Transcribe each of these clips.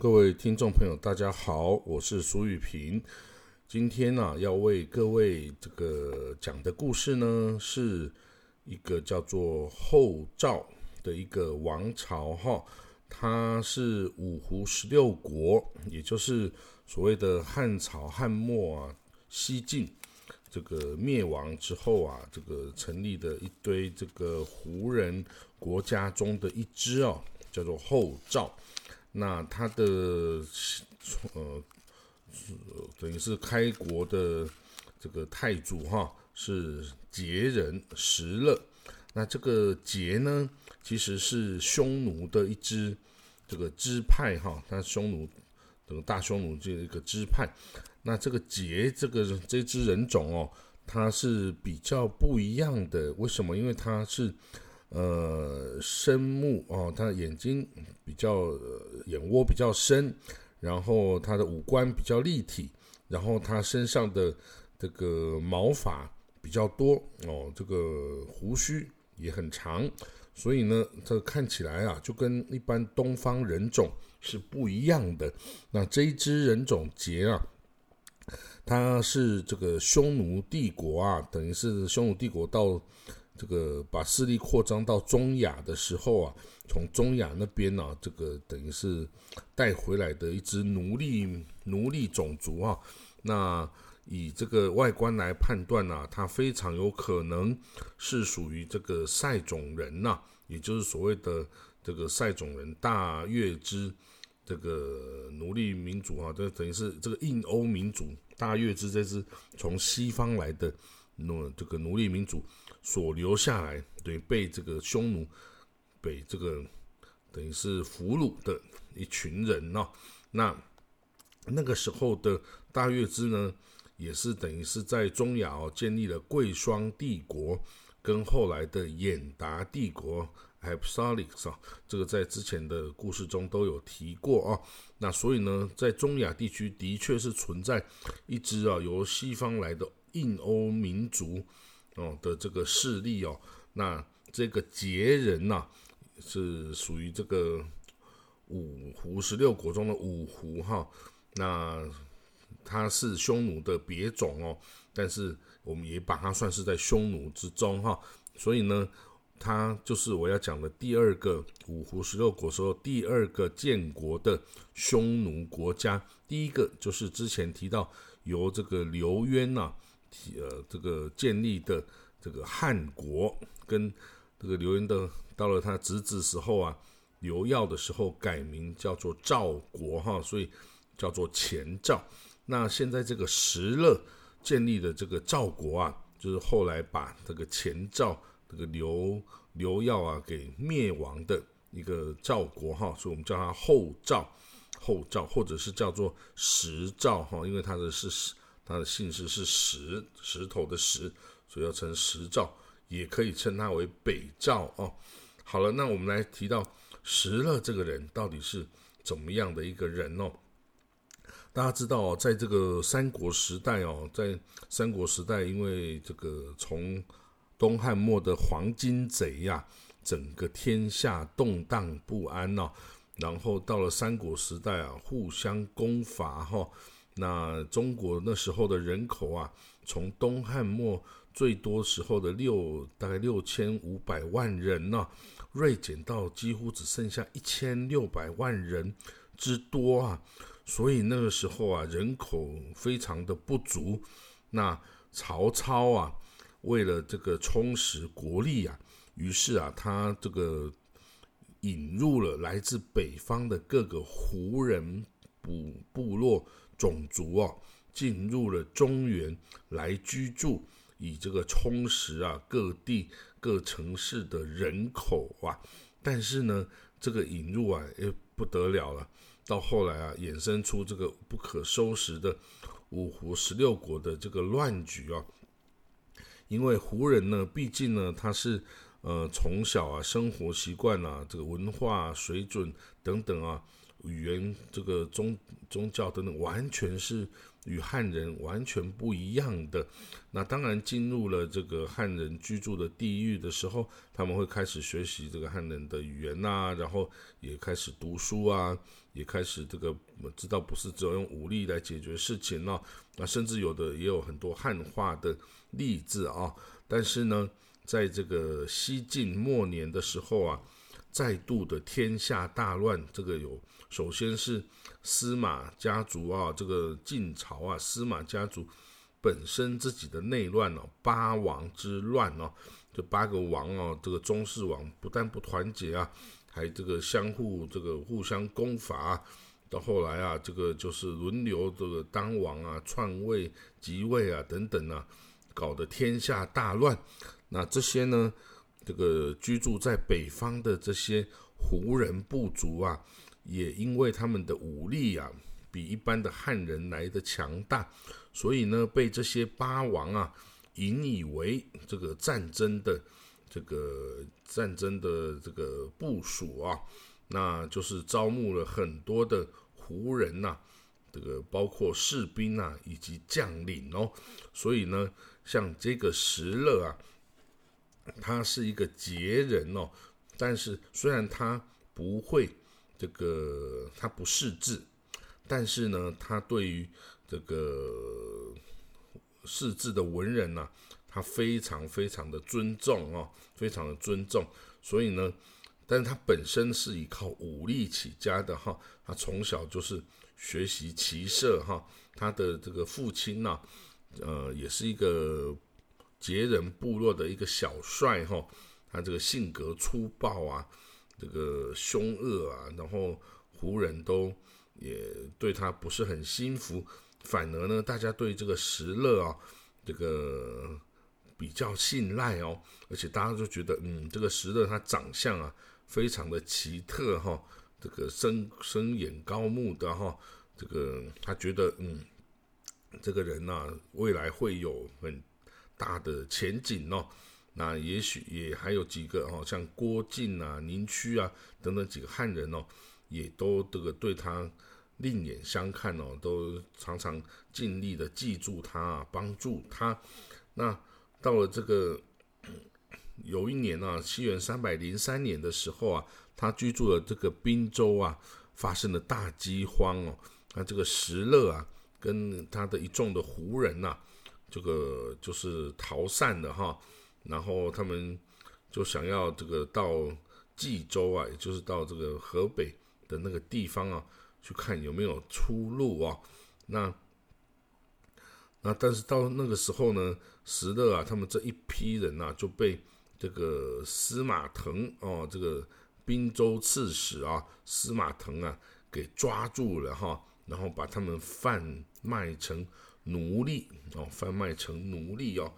各位听众朋友，大家好，我是苏玉平。今天呢，要为各位这个讲的故事呢，是一个叫做后赵的一个王朝哈。它是五胡十六国，也就是所谓的汉朝、汉末啊、西晋这个灭亡之后啊，这个成立的一堆这个胡人国家中的一支哦，叫做后赵。那他的呃，等于是开国的这个太祖哈，是羯人石勒。那这个羯呢，其实是匈奴的一支这个支派哈，那匈奴这个大匈奴这一个支派。那这个羯这个这支人种哦，它是比较不一样的。为什么？因为它是。呃，深目哦，他的眼睛比较眼窝比较深，然后他的五官比较立体，然后他身上的这个毛发比较多哦，这个胡须也很长，所以呢，这看起来啊，就跟一般东方人种是不一样的。那这一只人种杰啊，它是这个匈奴帝国啊，等于是匈奴帝国到。这个把势力扩张到中亚的时候啊，从中亚那边呢，这个等于是带回来的一支奴隶奴隶种族啊。那以这个外观来判断呢，它非常有可能是属于这个塞种人呐，也就是所谓的这个塞种人大月支这个奴隶民族啊，这等于是这个印欧民族大月支这支从西方来的奴这个奴隶民族。所留下来，等于被这个匈奴被这个等于是俘虏的一群人哦。那那个时候的大月支呢，也是等于是在中亚哦建立了贵霜帝国，跟后来的衍达帝国 a p s o l i s 啊，这个在之前的故事中都有提过啊。那所以呢，在中亚地区的确是存在一支啊由西方来的印欧民族。哦的这个势力哦，那这个羯人呐是属于这个五胡十六国中的五胡哈，那他是匈奴的别种哦，但是我们也把它算是在匈奴之中哈，所以呢，它就是我要讲的第二个五胡十六国时候第二个建国的匈奴国家，第一个就是之前提到由这个刘渊呐。呃，这个建立的这个汉国，跟这个刘渊的到了他侄子时候啊，刘耀的时候改名叫做赵国哈，所以叫做前赵。那现在这个石勒建立的这个赵国啊，就是后来把这个前赵这个刘刘耀啊给灭亡的一个赵国哈，所以我们叫它后赵，后赵或者是叫做石赵哈，因为它的是石。他的姓氏是石，石头的石，所以要称石赵，也可以称他为北赵哦。好了，那我们来提到石勒这个人到底是怎么样的一个人哦？大家知道，在这个三国时代哦，在三国时代，因为这个从东汉末的黄巾贼呀，整个天下动荡不安哦，然后到了三国时代啊，互相攻伐哈。那中国那时候的人口啊，从东汉末最多时候的六大概六千五百万人呢，锐减到几乎只剩下一千六百万人之多啊。所以那个时候啊，人口非常的不足。那曹操啊，为了这个充实国力啊，于是啊，他这个引入了来自北方的各个胡人部部落。种族啊，进入了中原来居住，以这个充实啊各地各城市的人口啊。但是呢，这个引入啊，也不得了了。到后来啊，衍生出这个不可收拾的五胡十六国的这个乱局啊。因为胡人呢，毕竟呢，他是呃从小啊生活习惯啊，这个文化水准等等啊。语言、这个宗宗教等等，完全是与汉人完全不一样的。那当然进入了这个汉人居住的地域的时候，他们会开始学习这个汉人的语言呐，然后也开始读书啊，也开始这个我们知道不是只有用武力来解决事情了。那甚至有的也有很多汉化的例子啊。但是呢，在这个西晋末年的时候啊。再度的天下大乱，这个有首先是司马家族啊，这个晋朝啊，司马家族本身自己的内乱哦，八王之乱哦，这八个王哦，这个宗室王不但不团结啊，还这个相互这个互相攻伐，到后来啊，这个就是轮流这个当王啊，篡位即位啊等等啊，搞得天下大乱。那这些呢？这个居住在北方的这些胡人部族啊，也因为他们的武力啊，比一般的汉人来的强大，所以呢，被这些八王啊引以为这个战争的这个战争的这个部署啊，那就是招募了很多的胡人呐，这个包括士兵啊以及将领哦，所以呢，像这个石勒啊。他是一个杰人哦，但是虽然他不会这个，他不识字，但是呢，他对于这个识字的文人呐，他非常非常的尊重哦，非常的尊重。所以呢，但是他本身是以靠武力起家的哈，他从小就是学习骑射哈，他的这个父亲呐，呃，也是一个。羯人部落的一个小帅哈，他这个性格粗暴啊，这个凶恶啊，然后胡人都也对他不是很心服，反而呢，大家对这个石勒啊，这个比较信赖哦，而且大家都觉得，嗯，这个石勒他长相啊，非常的奇特哈，这个深深眼高目的哈，这个他觉得，嗯，这个人呐，未来会有很。大的前景哦，那也许也还有几个哦，像郭靖啊、宁屈啊等等几个汉人哦，也都这个对他另眼相看哦，都常常尽力的记住他啊，帮助他。那到了这个有一年啊，西元三百零三年的时候啊，他居住的这个滨州啊，发生了大饥荒哦，那这个石勒啊，跟他的一众的胡人呐。这个就是逃散的哈，然后他们就想要这个到冀州啊，也就是到这个河北的那个地方啊，去看有没有出路啊。那那但是到那个时候呢，石勒啊，他们这一批人呐，就被这个司马腾哦，这个滨州刺史啊，司马腾啊，给抓住了哈，然后把他们贩卖成。奴隶哦，贩卖成奴隶哦，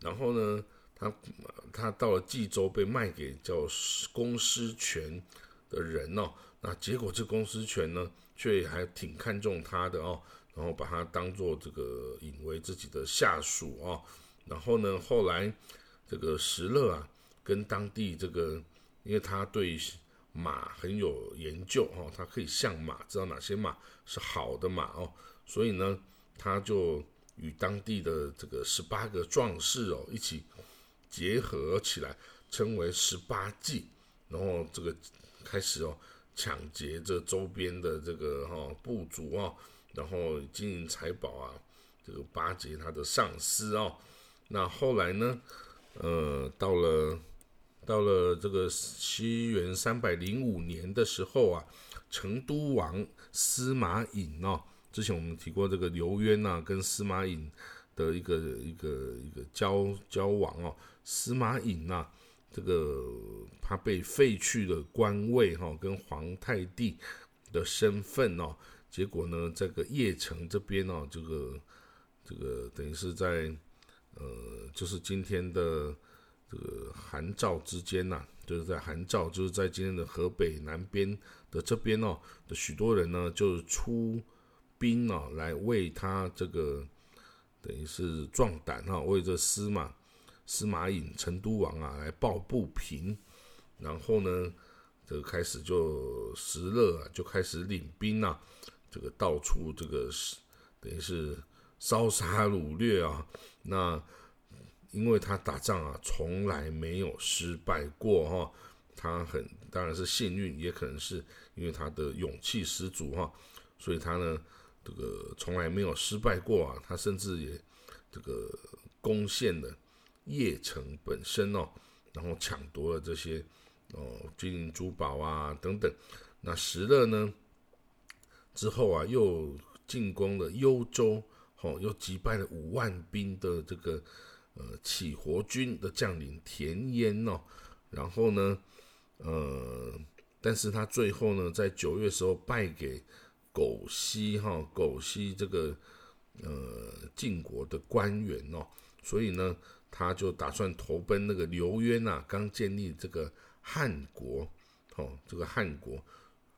然后呢，他他到了冀州被卖给叫公司权的人哦，那结果这公司权呢，却还挺看重他的哦，然后把他当做这个引为自己的下属哦，然后呢，后来这个石勒啊，跟当地这个，因为他对马很有研究哦，他可以相马，知道哪些马是好的马哦，所以呢。他就与当地的这个十八个壮士哦一起结合起来，称为十八骑，然后这个开始哦抢劫这周边的这个哈部族啊，然后金银财宝啊，这个巴结他的上司哦。那后来呢，呃，到了到了这个西元三百零五年的时候啊，成都王司马颖哦。之前我们提过这个刘渊呐，跟司马颖的一个一个一个交交往哦。司马颖呐，这个他被废去的官位哈，跟皇太帝的身份哦。结果呢，这个邺城这边哦，这个这个等于是在呃，就是今天的这个韩赵之间呐，就是在韩赵，就是在今天的河北南边的这边哦的许多人呢，就出。兵啊，来为他这个等于是壮胆哈，为这司马司马颖成都王啊来抱不平，然后呢，这个开始就石勒啊就开始领兵啊，这个到处这个是等于是烧杀掳掠啊。那因为他打仗啊从来没有失败过哈，他很当然是幸运，也可能是因为他的勇气十足哈，所以他呢这个从来没有失败过啊。他甚至也这个攻陷了邺城本身哦，然后抢夺了这些。哦，金银珠宝啊，等等。那石勒呢？之后啊，又进攻了幽州，哦，又击败了五万兵的这个呃起活军的将领田淹哦。然后呢，呃，但是他最后呢，在九月时候败给狗西哈，狗西这个呃晋国的官员哦，所以呢，他就打算投奔那个刘渊呐，刚建立这个。汉国，哦，这个汉国，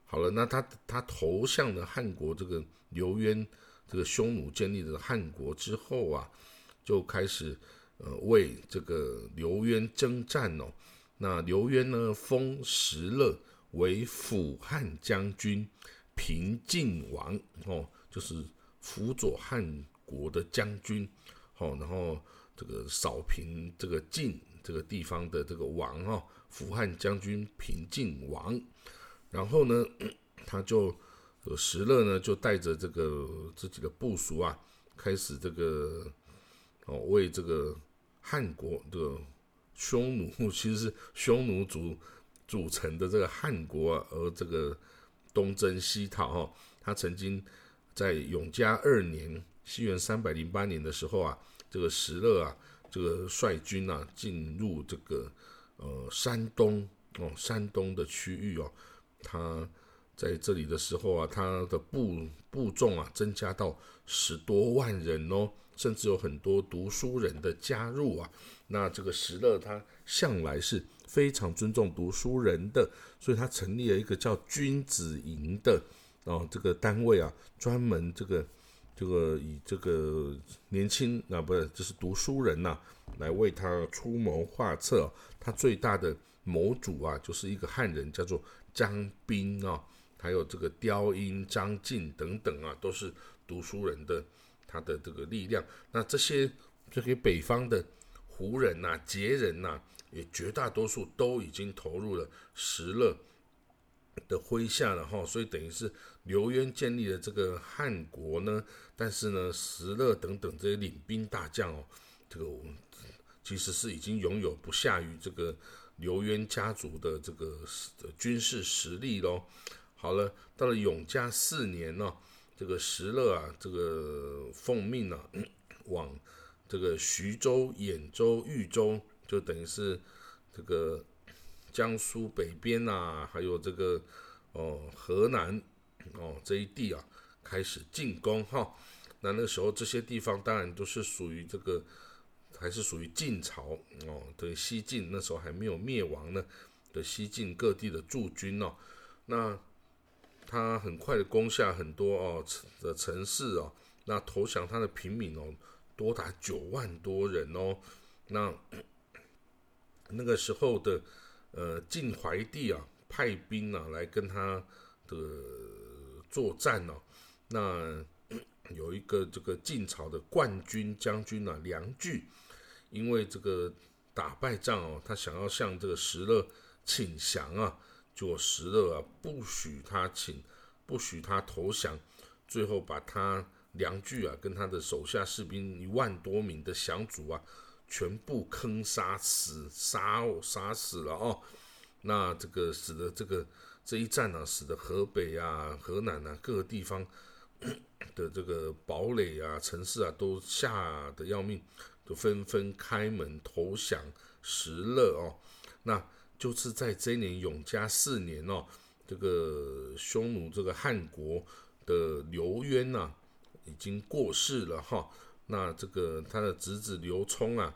好了，那他他投向了汉国，这个刘渊，这个匈奴建立的汉国之后啊，就开始呃为这个刘渊征战哦。那刘渊呢，封石勒为辅汉将军、平晋王哦，就是辅佐汉国的将军，哦，然后这个扫平这个晋这个地方的这个王哦。扶汉将军平晋王，然后呢，他就石勒呢就带着这个自己的部属啊，开始这个哦为这个汉国的匈奴，其实是匈奴族组成的这个汉国啊，而这个东征西讨哈。他曾经在永嘉二年（西元三百零八年）的时候啊，这个石勒啊，这个率军啊进入这个。呃，山东哦，山东的区域哦，他在这里的时候啊，他的部部众啊增加到十多万人哦，甚至有很多读书人的加入啊。那这个石勒他向来是非常尊重读书人的，所以他成立了一个叫君子营的哦这个单位啊，专门这个这个以这个年轻啊不是就是读书人呐。来为他出谋划策，他最大的谋主啊，就是一个汉人，叫做张斌啊，还有这个雕鹰张晋等等啊，都是读书人的他的这个力量。那这些这些北方的胡人呐、羯人呐，也绝大多数都已经投入了石勒的麾下了哈，所以等于是刘渊建立了这个汉国呢，但是呢，石勒等等这些领兵大将哦，这个我们。其实是已经拥有不下于这个刘渊家族的这个军事实力喽。好了，到了永嘉四年呢，这个石勒啊，这个奉命呢，往这个徐州、兖州、豫州，就等于是这个江苏北边呐，还有这个哦河南哦这一地啊，开始进攻哈。那那时候这些地方当然都是属于这个。还是属于晋朝哦，对西晋那时候还没有灭亡呢的西晋各地的驻军哦，那他很快的攻下很多哦的城市哦，那投降他的平民哦多达九万多人哦，那 那个时候的呃晋怀帝啊派兵啊来跟他的作战哦，那 有一个这个晋朝的冠军将军啊梁据。因为这个打败仗哦，他想要向这个石勒请降啊，结果石勒啊不许他请，不许他投降，最后把他梁据啊跟他的手下士兵一万多名的降卒啊，全部坑杀死，杀杀死了哦。那这个使得这个这一战呢，使得河北啊、河南啊各个地方的这个堡垒啊、城市啊都吓得要命。都纷纷开门投降石勒哦，那就是在这一年永嘉四年哦，这个匈奴这个汉国的刘渊呐已经过世了哈，那这个他的侄子刘聪啊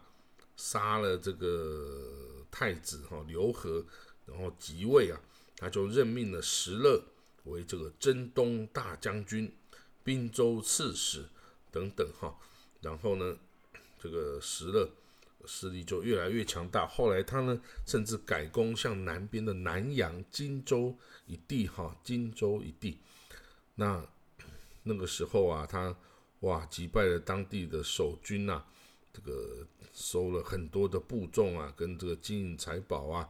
杀了这个太子哈刘和，然后即位啊，他就任命了石勒为这个征东大将军、滨州刺史等等哈，然后呢。这个石勒势力就越来越强大。后来他呢，甚至改攻向南边的南阳、荆州一地，哈，荆州一地。那那个时候啊，他哇击败了当地的守军呐，这个收了很多的部众啊，跟这个金银财宝啊，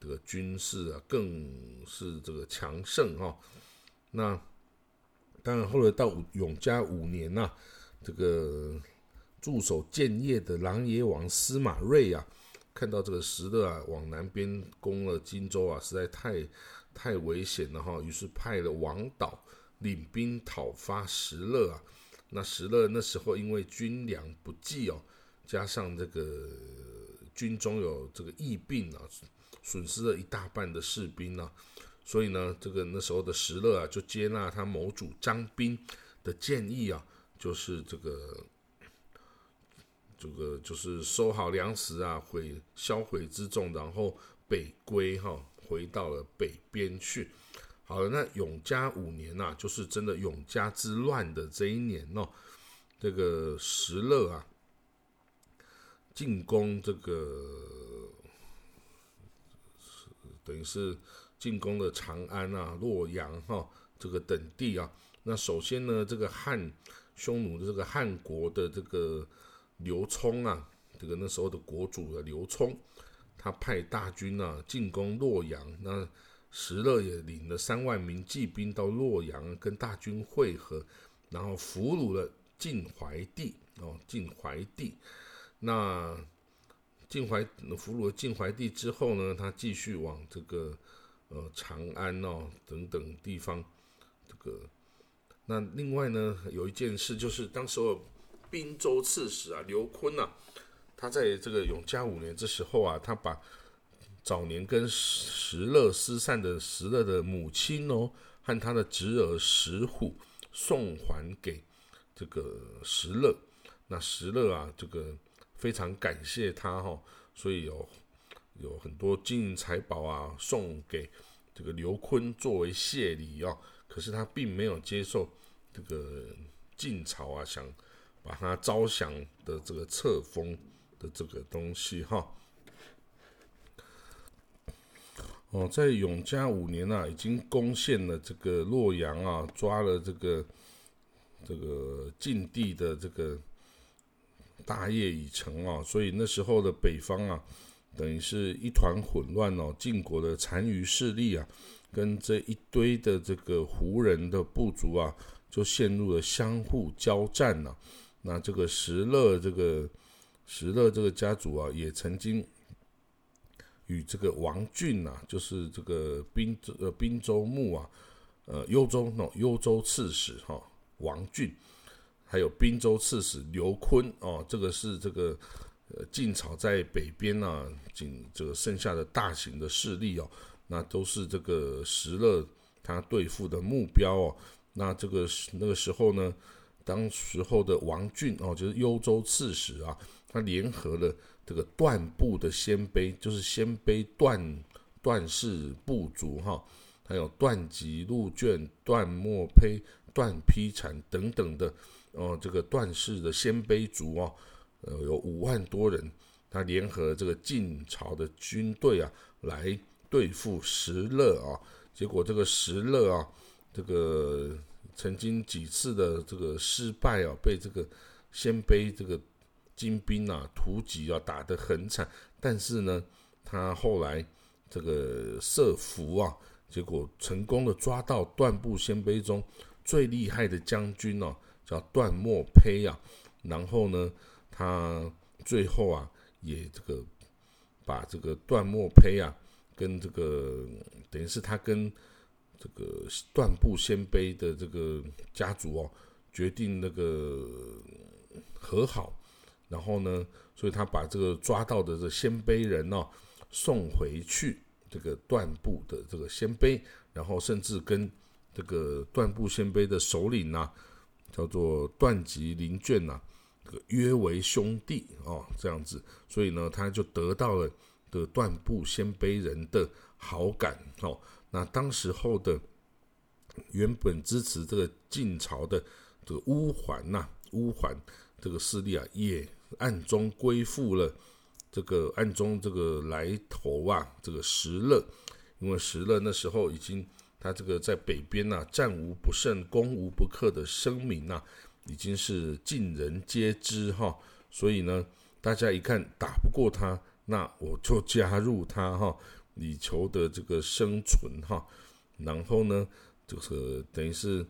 这个军事啊，更是这个强盛哈。那当然后来到永嘉五年呐，这个。驻守建业的琅琊王司马睿啊，看到这个石勒啊往南边攻了荆州啊，实在太太危险了哈，于是派了王导领兵讨伐石勒啊。那石勒那时候因为军粮不济哦，加上这个军中有这个疫病啊，损失了一大半的士兵啊，所以呢，这个那时候的石勒啊就接纳他谋主张斌的建议啊，就是这个。这个就是收好粮食啊，毁销毁之众，然后北归哈，回到了北边去。好了，那永嘉五年呐，就是真的永嘉之乱的这一年哦。这个石勒啊，进攻这个，等于是进攻了长安啊、洛阳哈这个等地啊。那首先呢，这个汉匈奴的这个汉国的这个。刘聪啊，这个那时候的国主的刘聪，他派大军啊进攻洛阳。那石勒也领了三万名骑兵到洛阳跟大军会合，然后俘虏了晋怀帝哦，晋怀帝。那晋怀俘虏了晋怀帝之后呢，他继续往这个呃长安哦等等地方。这个那另外呢，有一件事就是当时候。滨州刺史啊，刘坤呐，他在这个永嘉五年这时候啊，他把早年跟石勒失散的石勒的母亲哦，和他的侄儿石虎送还给这个石勒。那石勒啊，这个非常感谢他哈，所以有有很多金银财宝啊送给这个刘坤作为谢礼啊。可是他并没有接受这个晋朝啊想。把他招降的这个册封的这个东西哈，哦，在永嘉五年啊，已经攻陷了这个洛阳啊，抓了这个这个晋地的这个大业已成啊，所以那时候的北方啊，等于是一团混乱哦，晋国的残余势力啊，跟这一堆的这个胡人的部族啊，就陷入了相互交战了。那这个石勒这个石勒这个家族啊，也曾经与这个王俊啊，就是这个滨呃滨州牧啊，呃幽州喏幽州刺史哈王俊，还有滨州刺史刘坤哦，这个是这个呃晋朝在北边啊，仅这个剩下的大型的势力哦，那都是这个石勒他对付的目标哦。那这个那个时候呢？当时候的王俊哦，就是幽州刺史啊，他联合了这个段部的鲜卑，就是鲜卑段段氏部族哈，还有段吉、陆卷、段墨胚、段丕产等等的哦，这个段氏的鲜卑族哦，呃，有五万多人，他联合这个晋朝的军队啊，来对付石勒啊，结果这个石勒啊，这个。曾经几次的这个失败啊，被这个鲜卑这个金兵啊突击啊打得很惨，但是呢，他后来这个设伏啊，结果成功的抓到段部鲜卑中最厉害的将军哦，叫段墨胚啊，然后呢，他最后啊也这个把这个段墨胚啊跟这个等于是他跟。这个段部鲜卑的这个家族哦，决定那个和好，然后呢，所以他把这个抓到的这鲜卑人哦送回去这个段部的这个鲜卑，然后甚至跟这个段部鲜卑的首领呐，叫做段吉林卷呐，这个约为兄弟哦，这样子，所以呢，他就得到了的段部鲜卑人的好感哦。那当时候的原本支持这个晋朝的这个乌桓呐，乌桓这个势力啊，也暗中归附了这个暗中这个来头啊，这个石勒，因为石勒那时候已经他这个在北边呐，战无不胜、攻无不克的声名呐，已经是尽人皆知哈。所以呢，大家一看打不过他，那我就加入他哈，以求的这个生存哈。然后呢，就是等于是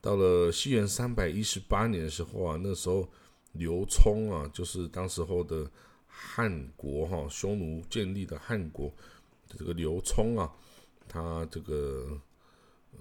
到了西元三百一十八年的时候啊，那时候刘聪啊，就是当时候的汉国哈，匈奴建立的汉国，这个刘聪啊，他这个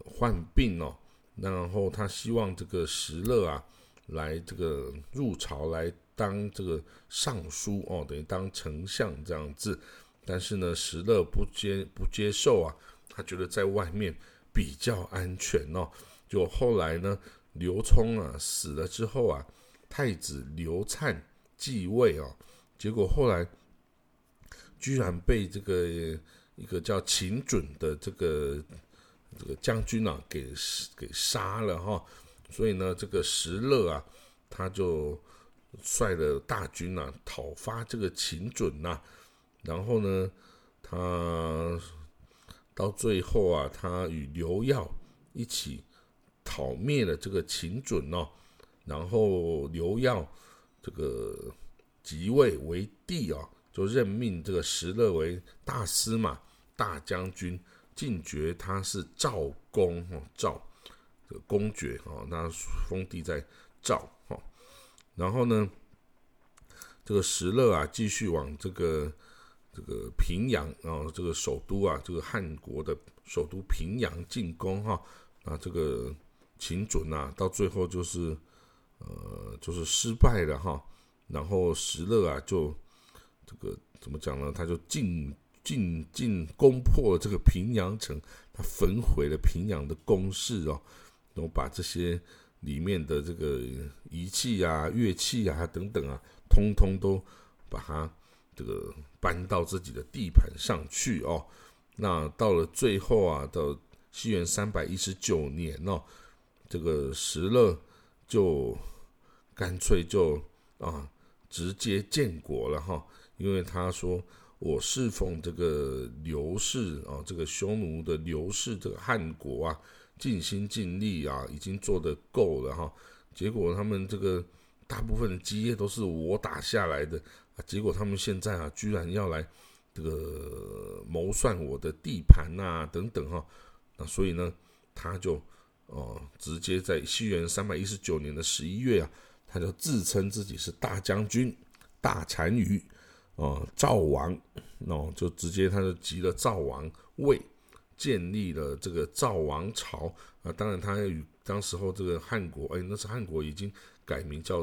患病哦，然后他希望这个石勒啊，来这个入朝来当这个尚书哦，等于当丞相这样子，但是呢，石勒不接不接受啊。他觉得在外面比较安全哦。就后来呢，刘聪啊死了之后啊，太子刘粲继位哦。结果后来居然被这个一个叫秦准的这个这个将军啊给给杀了哈。所以呢，这个石勒啊，他就率了大军啊讨伐这个秦准呐。然后呢，他。到最后啊，他与刘耀一起讨灭了这个秦准哦，然后刘耀这个即位为帝啊，就任命这个石勒为大司马、大将军，进爵他是赵公哦，赵这个公爵哦，那封地在赵哦，然后呢，这个石勒啊，继续往这个。这个平阳啊，这个首都啊，这个汉国的首都平阳进攻哈啊，这个秦准呐，到最后就是呃，就是失败了哈。然后石勒啊，就这个怎么讲呢？他就进进进攻破这个平阳城，他焚毁了平阳的宫室哦，然后把这些里面的这个仪器啊、乐器啊等等啊，通通都把它。这个搬到自己的地盘上去哦，那到了最后啊，到西元三百一十九年哦，这个石勒就干脆就啊直接建国了哈，因为他说我侍奉这个刘氏啊，这个匈奴的刘氏这个汉国啊，尽心尽力啊，已经做得够了哈，结果他们这个大部分的基业都是我打下来的。啊结果他们现在啊，居然要来这个谋算我的地盘呐，等等哈，那所以呢，他就哦，直接在西元三百一十九年的十一月啊，他就自称自己是大将军、大单于哦，赵王哦，就直接他就即了赵王位，建立了这个赵王朝啊。当然，他与当时候这个汉国，哎，那是汉国已经改名叫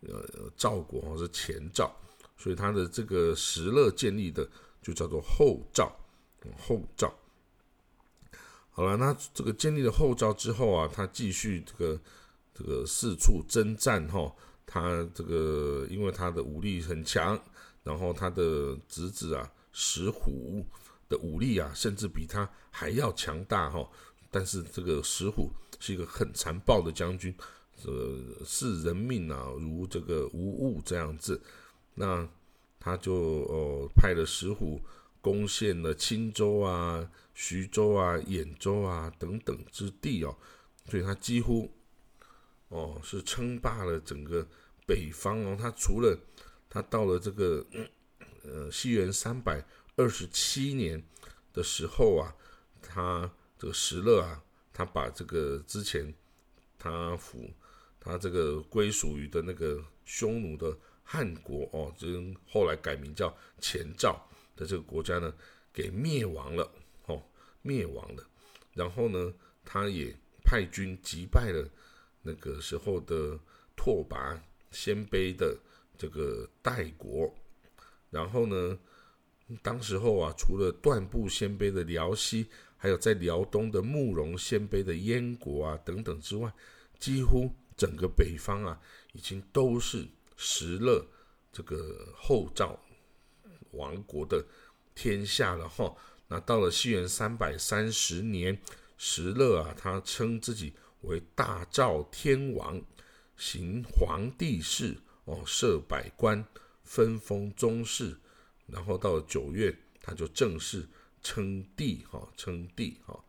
呃赵国哦，是前赵。所以他的这个石勒建立的就叫做后赵，后赵。好了，那这个建立了后赵之后啊，他继续这个这个四处征战哈。他这个因为他的武力很强，然后他的侄子啊石虎的武力啊，甚至比他还要强大哈。但是这个石虎是一个很残暴的将军，呃，视人命啊如这个无物这样子。那他就哦派了石虎攻陷了青州啊、徐州啊、兖州啊等等之地哦，所以他几乎哦是称霸了整个北方哦。他除了他到了这个嗯呃西元三百二十七年的时候啊，他这个石勒啊，他把这个之前他府他这个归属于的那个匈奴的。汉国哦，这后来改名叫前赵的这个国家呢，给灭亡了哦，灭亡了。然后呢，他也派军击败了那个时候的拓跋鲜卑的这个代国。然后呢，当时候啊，除了段部鲜卑的辽西，还有在辽东的慕容鲜卑的燕国啊等等之外，几乎整个北方啊，已经都是。石勒这个后赵王国的天下了哈，那到了西元三百三十年，石勒啊，他称自己为大赵天王，行皇帝事哦，设百官，分封宗室，然后到了九月，他就正式称帝哈，称帝哈。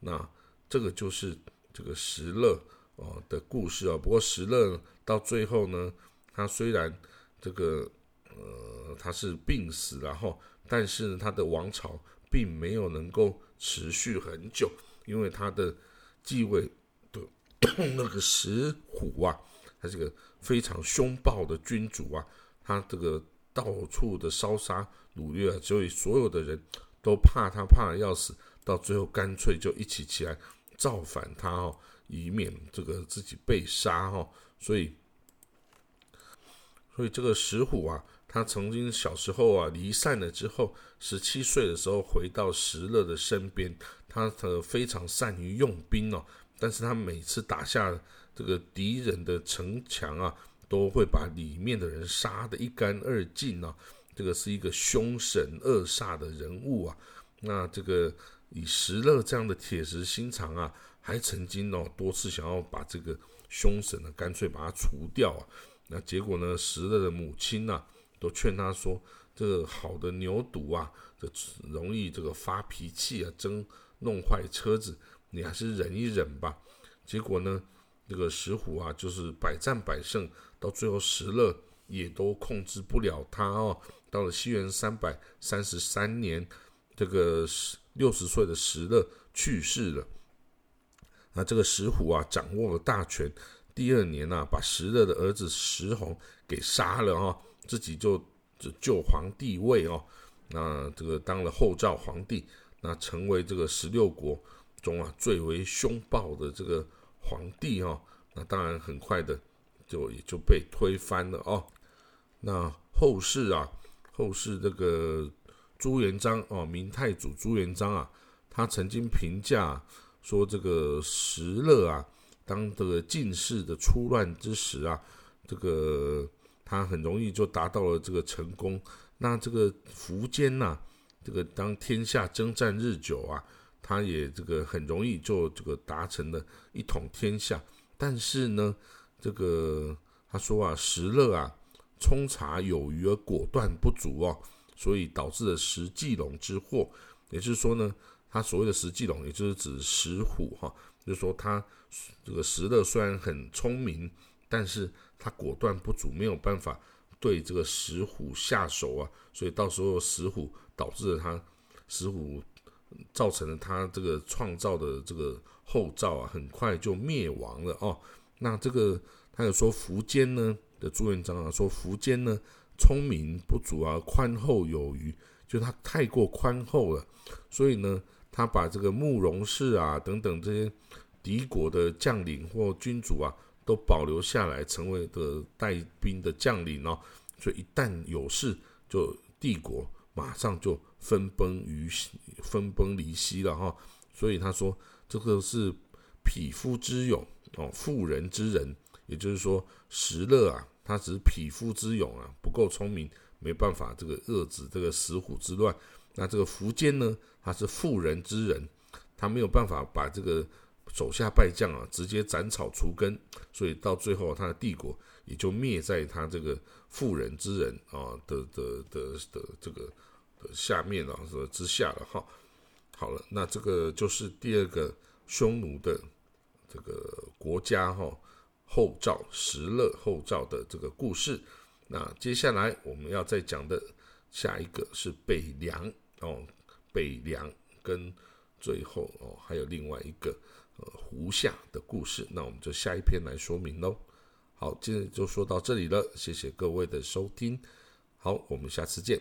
那这个就是这个石勒哦的故事啊。不过石勒到最后呢，他虽然这个呃他是病死然后，但是他的王朝并没有能够持续很久，因为他的继位的那个石虎啊，他这个非常凶暴的君主啊，他这个到处的烧杀掳掠啊，所以所有的人都怕他，怕的要死。到最后，干脆就一起起来造反他哦，以免这个自己被杀哦。所以，所以这个石虎啊，他曾经小时候啊离散了之后，十七岁的时候回到石勒的身边，他的非常善于用兵哦。但是他每次打下这个敌人的城墙啊，都会把里面的人杀得一干二净哦。这个是一个凶神恶煞的人物啊。那这个。以石勒这样的铁石心肠啊，还曾经哦多次想要把这个凶神呢干脆把它除掉啊。那结果呢，石勒的母亲呐都劝他说：“这个好的牛犊啊，这容易这个发脾气啊，争弄坏车子，你还是忍一忍吧。”结果呢，这个石虎啊就是百战百胜，到最后石勒也都控制不了他哦。到了西元三百三十三年，这个石。六十岁的石勒去世了，那这个石虎啊掌握了大权。第二年啊，把石勒的儿子石弘给杀了哈，自己就就救皇帝位哦。那这个当了后赵皇帝，那成为这个十六国中啊最为凶暴的这个皇帝哦。那当然很快的就也就被推翻了哦。那后世啊，后世这个。朱元璋哦，明太祖朱元璋啊，他曾经评价说，这个石勒啊，当这个进士的出乱之时啊，这个他很容易就达到了这个成功。那这个苻坚呐，这个当天下征战日久啊，他也这个很容易就这个达成了一统天下。但是呢，这个他说啊，石勒啊，冲茶有余而果断不足哦。所以导致了石季龙之祸，也就是说呢，他所谓的石季龙，也就是指石虎哈，就是说他这个石勒虽然很聪明，但是他果断不足，没有办法对这个石虎下手啊，所以到时候石虎导致了他石虎造成了他这个创造的这个后赵啊，很快就灭亡了哦。那这个他有说苻坚呢的朱元璋啊，说苻坚呢。聪明不足啊，宽厚有余，就他太过宽厚了，所以呢，他把这个慕容氏啊等等这些敌国的将领或君主啊，都保留下来，成为的带兵的将领哦。所以一旦有事，就帝国马上就分崩于分崩离析了哈。所以他说，这个是匹夫之勇哦，妇人之仁，也就是说，石勒啊。他只是匹夫之勇啊，不够聪明，没办法这个遏制这个石虎之乱。那这个苻坚呢，他是妇人之仁，他没有办法把这个手下败将啊直接斩草除根，所以到最后他的帝国也就灭在他这个妇人之仁啊的的的的这个的下面了，是之下了哈。好了，那这个就是第二个匈奴的这个国家哈。后赵石勒后赵的这个故事，那接下来我们要再讲的下一个是北凉哦，北凉跟最后哦还有另外一个呃胡夏的故事，那我们就下一篇来说明喽。好，今天就说到这里了，谢谢各位的收听，好，我们下次见。